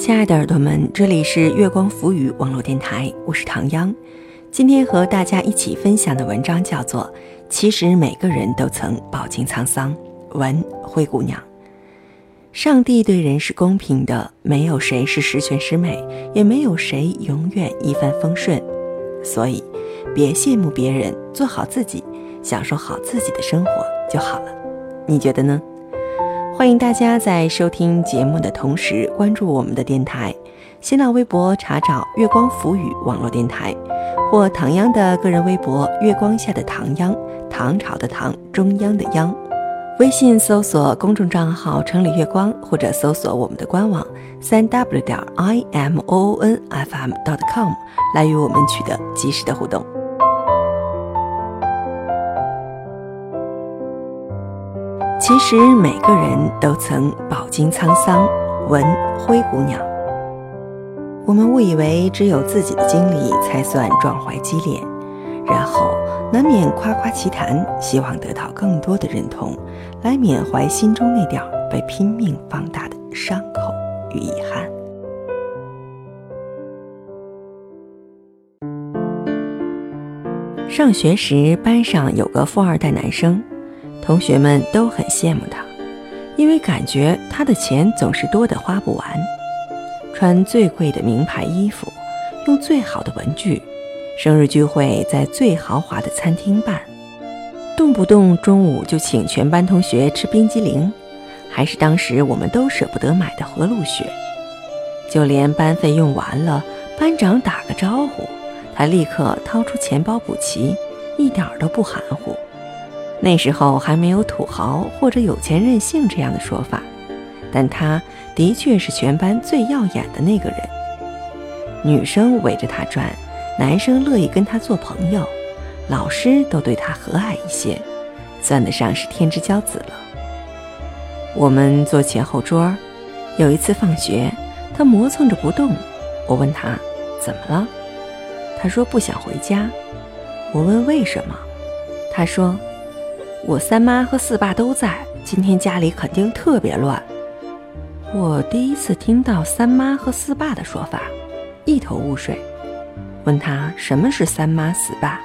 亲爱的耳朵们，这里是月光浮语网络电台，我是唐央。今天和大家一起分享的文章叫做《其实每个人都曾饱经沧桑》，文灰姑娘。上帝对人是公平的，没有谁是十全十美，也没有谁永远一帆风顺。所以，别羡慕别人，做好自己，享受好自己的生活就好了。你觉得呢？欢迎大家在收听节目的同时关注我们的电台，新浪微博查找“月光浮语”网络电台，或唐央的个人微博“月光下的唐央”，唐朝的唐，中央的央。微信搜索公众账号“城里月光”，或者搜索我们的官网三 w 点 i m o o n f m dot com 来与我们取得及时的互动。其实每个人都曾饱经沧桑。文灰姑娘，我们误以为只有自己的经历才算壮怀激烈，然后难免夸夸其谈，希望得到更多的认同，来缅怀心中那点被拼命放大的伤口与遗憾。上学时，班上有个富二代男生。同学们都很羡慕他，因为感觉他的钱总是多得花不完，穿最贵的名牌衣服，用最好的文具，生日聚会在最豪华的餐厅办，动不动中午就请全班同学吃冰激凌，还是当时我们都舍不得买的和路雪。就连班费用完了，班长打个招呼，他立刻掏出钱包补齐，一点都不含糊。那时候还没有土豪或者有钱任性这样的说法，但他的确是全班最耀眼的那个人。女生围着他转，男生乐意跟他做朋友，老师都对他和蔼一些，算得上是天之骄子了。我们坐前后桌，有一次放学，他磨蹭着不动，我问他怎么了，他说不想回家。我问为什么，他说。我三妈和四爸都在，今天家里肯定特别乱。我第一次听到三妈和四爸的说法，一头雾水。问他什么是三妈四爸，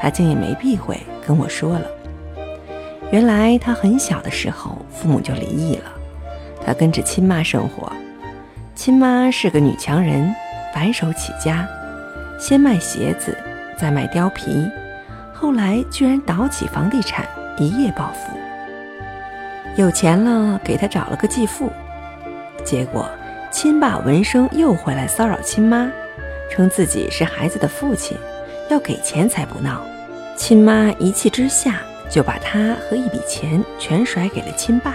他竟也没避讳跟我说了。原来他很小的时候父母就离异了，他跟着亲妈生活。亲妈是个女强人，白手起家，先卖鞋子，再卖貂皮。后来居然倒起房地产，一夜暴富。有钱了，给他找了个继父。结果亲爸闻声又回来骚扰亲妈，称自己是孩子的父亲，要给钱才不闹。亲妈一气之下就把他和一笔钱全甩给了亲爸，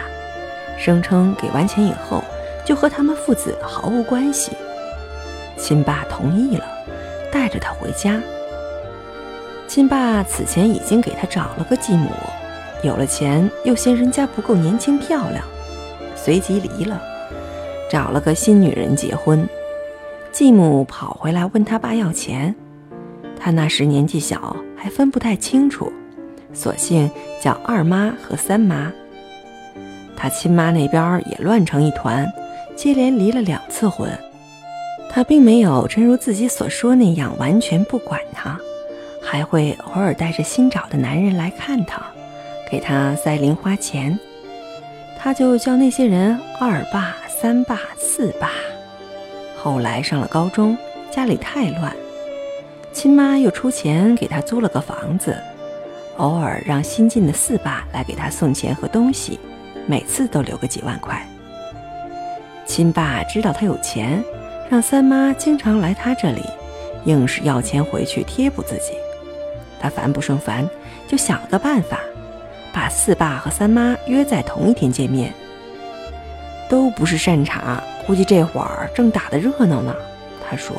声称给完钱以后就和他们父子毫无关系。亲爸同意了，带着他回家。亲爸此前已经给他找了个继母，有了钱又嫌人家不够年轻漂亮，随即离了，找了个新女人结婚。继母跑回来问他爸要钱，他那时年纪小，还分不太清楚，索性叫二妈和三妈。他亲妈那边也乱成一团，接连离了两次婚。他并没有真如自己所说那样完全不管他。还会偶尔带着新找的男人来看他，给他塞零花钱，他就叫那些人二爸、三爸、四爸。后来上了高中，家里太乱，亲妈又出钱给他租了个房子，偶尔让新进的四爸来给他送钱和东西，每次都留个几万块。亲爸知道他有钱，让三妈经常来他这里，硬是要钱回去贴补自己。他烦不胜烦，就想了个办法，把四爸和三妈约在同一天见面。都不是善茬，估计这会儿正打得热闹呢。他说：“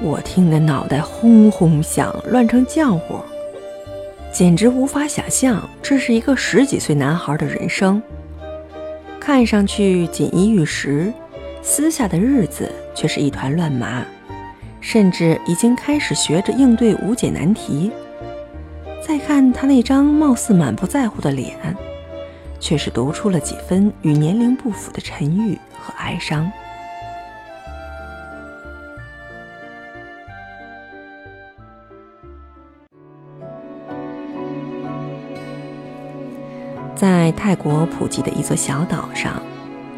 我听得脑袋轰轰响，乱成浆糊，简直无法想象这是一个十几岁男孩的人生。看上去锦衣玉食，私下的日子却是一团乱麻。”甚至已经开始学着应对无解难题。再看他那张貌似满不在乎的脸，却是读出了几分与年龄不符的沉郁和哀伤。在泰国普吉的一座小岛上，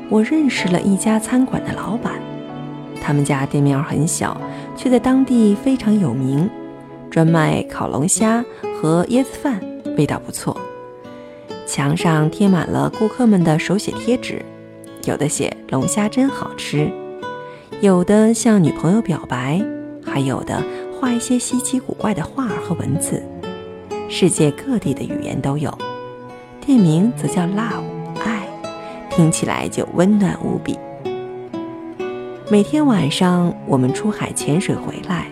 我认识了一家餐馆的老板。他们家店面很小，却在当地非常有名，专卖烤龙虾和椰子饭，味道不错。墙上贴满了顾客们的手写贴纸，有的写“龙虾真好吃”，有的向女朋友表白，还有的画一些稀奇古怪的画儿和文字，世界各地的语言都有。店名则叫 “love 爱”，听起来就温暖无比。每天晚上，我们出海潜水回来，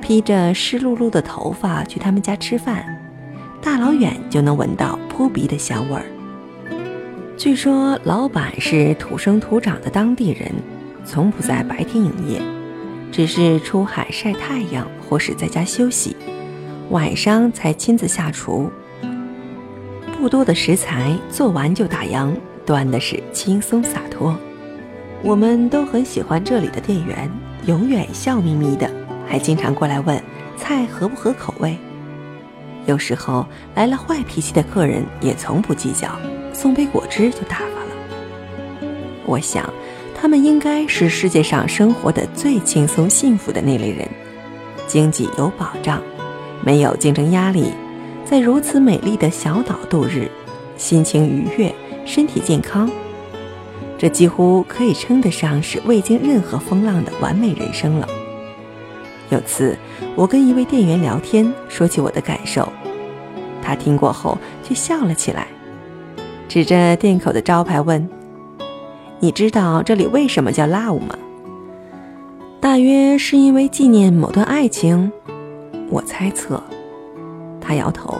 披着湿漉漉的头发去他们家吃饭，大老远就能闻到扑鼻的香味儿。据说老板是土生土长的当地人，从不在白天营业，只是出海晒太阳或是在家休息，晚上才亲自下厨。不多的食材做完就打烊，端的是轻松洒脱。我们都很喜欢这里的店员，永远笑眯眯的，还经常过来问菜合不合口味。有时候来了坏脾气的客人，也从不计较，送杯果汁就打发了。我想，他们应该是世界上生活的最轻松幸福的那类人，经济有保障，没有竞争压力。在如此美丽的小岛度日，心情愉悦，身体健康，这几乎可以称得上是未经任何风浪的完美人生了。有次，我跟一位店员聊天，说起我的感受，他听过后却笑了起来，指着店口的招牌问：“你知道这里为什么叫 Love 吗？”大约是因为纪念某段爱情，我猜测。他摇头，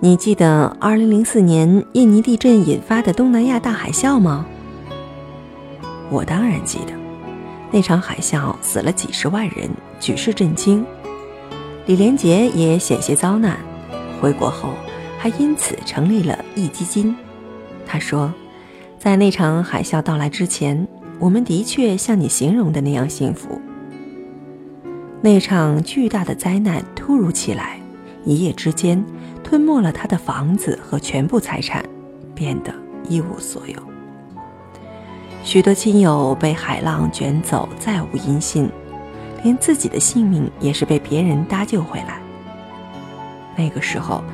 你记得2004年印尼地震引发的东南亚大海啸吗？我当然记得，那场海啸死了几十万人，举世震惊。李连杰也险些遭难，回国后还因此成立了壹基金。他说，在那场海啸到来之前，我们的确像你形容的那样幸福。那场巨大的灾难突如其来。一夜之间，吞没了他的房子和全部财产，变得一无所有。许多亲友被海浪卷走，再无音信，连自己的性命也是被别人搭救回来。那个时候，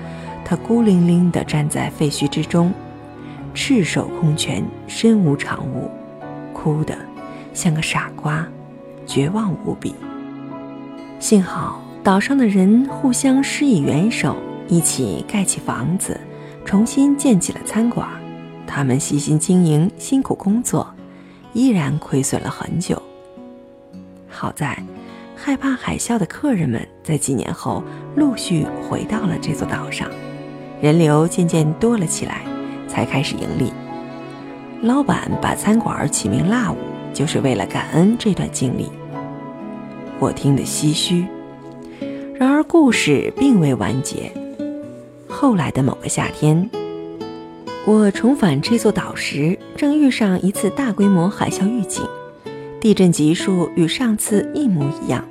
他孤零零地站在废墟之中，赤手空拳，身无长物，哭得像个傻瓜，绝望无比。幸好。岛上的人互相施以援手，一起盖起房子，重新建起了餐馆。他们细心经营，辛苦工作，依然亏损了很久。好在，害怕海啸的客人们在几年后陆续回到了这座岛上，人流渐渐多了起来，才开始盈利。老板把餐馆起名“辣舞”，就是为了感恩这段经历。我听得唏嘘。然而，故事并未完结。后来的某个夏天，我重返这座岛时，正遇上一次大规模海啸预警，地震级数与上次一模一样。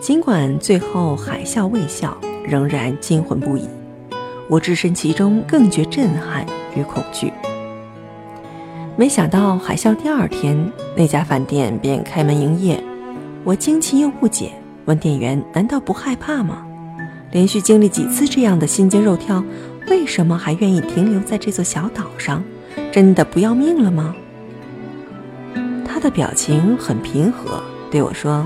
尽管最后海啸未消，仍然惊魂不已。我置身其中，更觉震撼与恐惧。没想到海啸第二天，那家饭店便开门营业，我惊奇又不解。问店员：“难道不害怕吗？连续经历几次这样的心惊肉跳，为什么还愿意停留在这座小岛上？真的不要命了吗？”他的表情很平和，对我说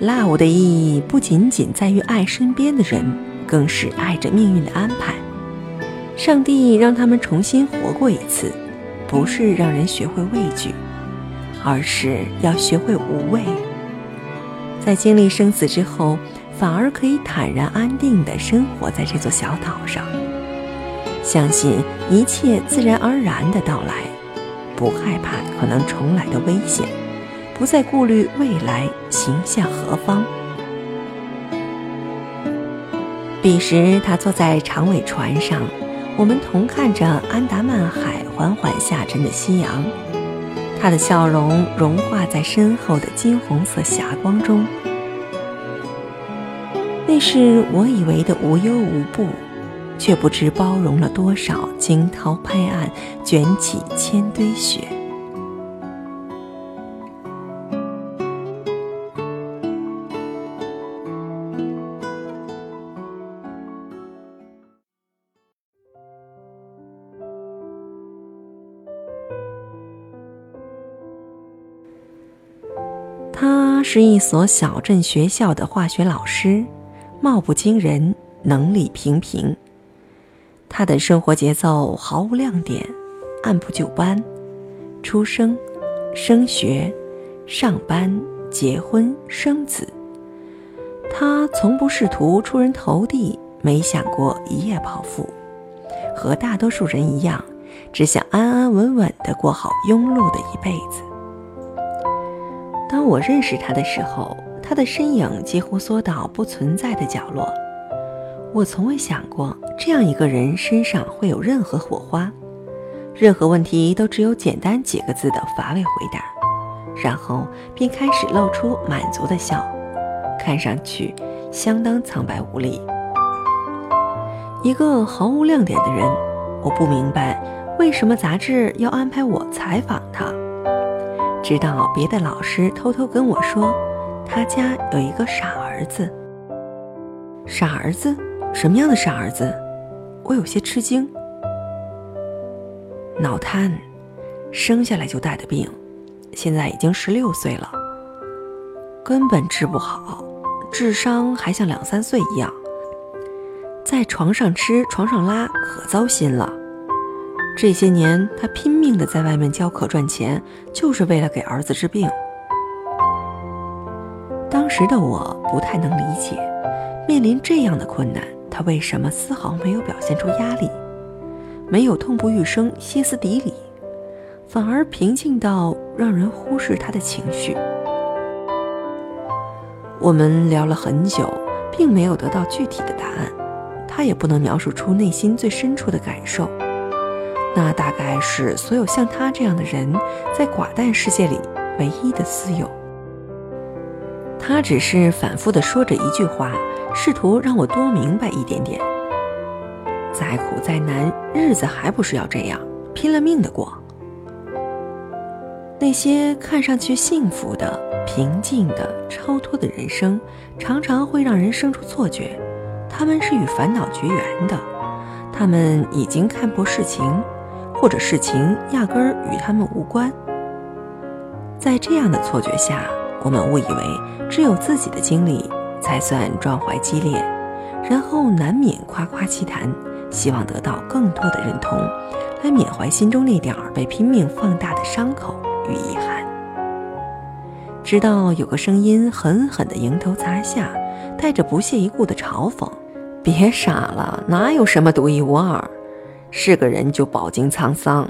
：“Love 的意义不仅仅在于爱身边的人，更是爱着命运的安排。上帝让他们重新活过一次，不是让人学会畏惧，而是要学会无畏。”在经历生死之后，反而可以坦然安定地生活在这座小岛上，相信一切自然而然的到来，不害怕可能重来的危险，不再顾虑未来行向何方。彼时，他坐在长尾船上，我们同看着安达曼海缓缓下沉的夕阳，他的笑容融化在身后的金红色霞光中。那是我以为的无忧无怖，却不知包容了多少惊涛拍岸，卷起千堆雪。他是一所小镇学校的化学老师，貌不惊人，能力平平。他的生活节奏毫无亮点，按部就班：出生、升学、上班、结婚、生子。他从不试图出人头地，没想过一夜暴富，和大多数人一样，只想安安稳稳地过好庸碌的一辈子。当我认识他的时候，他的身影几乎缩到不存在的角落。我从未想过这样一个人身上会有任何火花，任何问题都只有简单几个字的乏味回答，然后便开始露出满足的笑，看上去相当苍白无力。一个毫无亮点的人，我不明白为什么杂志要安排我采访他。直到别的老师偷偷跟我说，他家有一个傻儿子。傻儿子？什么样的傻儿子？我有些吃惊。脑瘫，生下来就带的病，现在已经十六岁了，根本治不好，智商还像两三岁一样，在床上吃，床上拉，可糟心了。这些年，他拼命的在外面教课赚钱，就是为了给儿子治病。当时的我不太能理解，面临这样的困难，他为什么丝毫没有表现出压力，没有痛不欲生、歇斯底里，反而平静到让人忽视他的情绪。我们聊了很久，并没有得到具体的答案，他也不能描述出内心最深处的感受。那大概是所有像他这样的人在寡淡世界里唯一的私有。他只是反复的说着一句话，试图让我多明白一点点。再苦再难，日子还不是要这样拼了命的过。那些看上去幸福的、平静的、超脱的人生，常常会让人生出错觉，他们是与烦恼绝缘的，他们已经看破世情。或者事情压根儿与他们无关。在这样的错觉下，我们误以为只有自己的经历才算壮怀激烈，然后难免夸夸其谈，希望得到更多的认同，来缅怀心中那点儿被拼命放大的伤口与遗憾。直到有个声音狠狠地迎头砸下，带着不屑一顾的嘲讽：“别傻了，哪有什么独一无二？”是个人就饱经沧桑。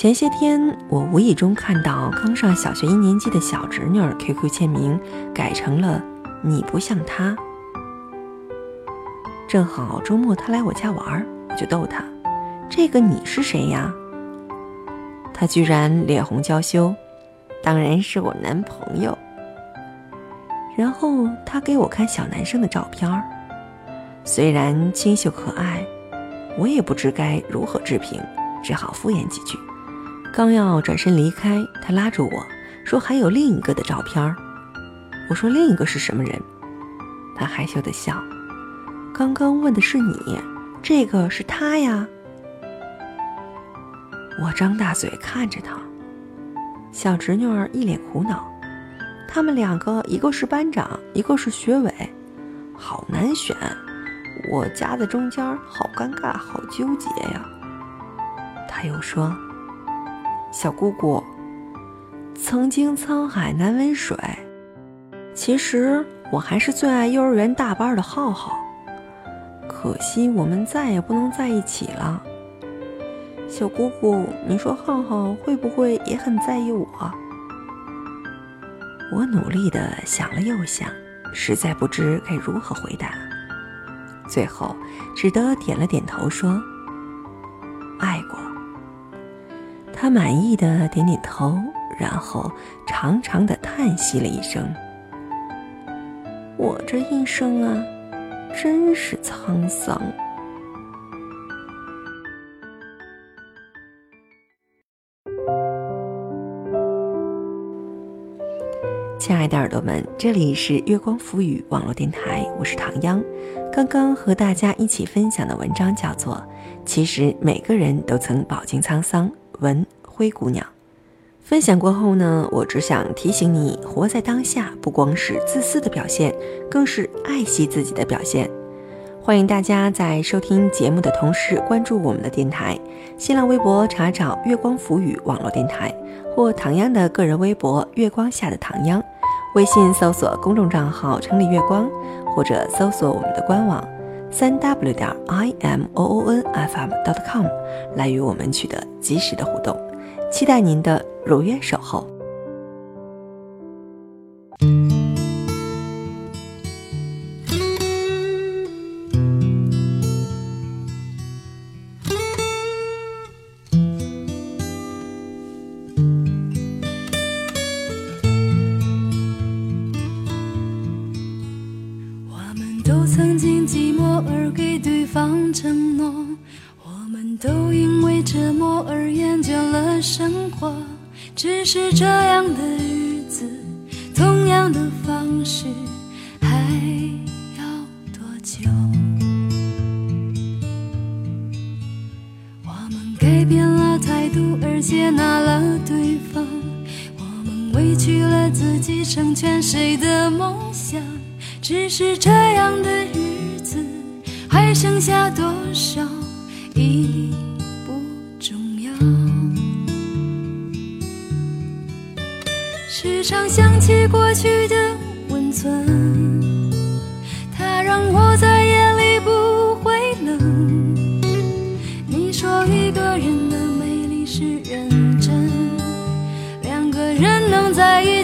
前些天，我无意中看到刚上小学一年级的小侄女 QQ 签名改成了“你不像他”。正好周末他来我家玩，我就逗他：“这个你是谁呀？”他居然脸红娇羞，当然是我男朋友。然后他给我看小男生的照片儿，虽然清秀可爱，我也不知该如何置评，只好敷衍几句。刚要转身离开，他拉住我说：“还有另一个的照片。”我说：“另一个是什么人？”他害羞的笑：“刚刚问的是你，这个是他呀。”我张大嘴看着他，小侄女儿一脸苦恼。他们两个，一个是班长，一个是学委，好难选。我夹在中间，好尴尬，好纠结呀。他又说：“小姑姑，曾经沧海难为水，其实我还是最爱幼儿园大班的浩浩。可惜我们再也不能在一起了。”小姑姑，你说浩浩会不会也很在意我？我努力的想了又想，实在不知该如何回答，最后只得点了点头，说：“他满意的点点头，然后长长的叹息了一声：“我这一生啊，真是沧桑。”亲爱的耳朵们，这里是月光浮语网络电台，我是唐央。刚刚和大家一起分享的文章叫做《其实每个人都曾饱经沧桑》，文灰姑娘。分享过后呢，我只想提醒你，活在当下不光是自私的表现，更是爱惜自己的表现。欢迎大家在收听节目的同时关注我们的电台，新浪微博查找“月光浮语网络电台”或唐央的个人微博“月光下的唐央”。微信搜索公众账号“城里月光”，或者搜索我们的官网“三 w 点 i m o o n f m dot com” 来与我们取得及时的互动，期待您的如约守候。态度，而接纳了对方。我们委屈了自己，成全谁的梦想？只是这样的日子，还剩下多少？已不重要。时常想起过去的温存，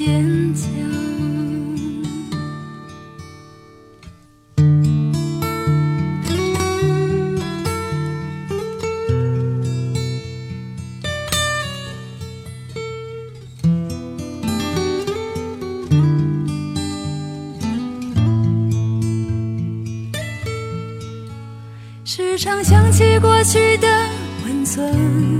坚强。时常想起过去的温存，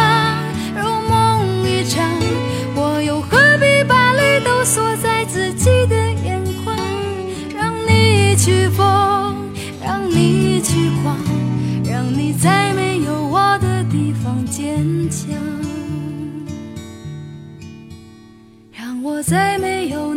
在没有我的地方坚强，让我在没有。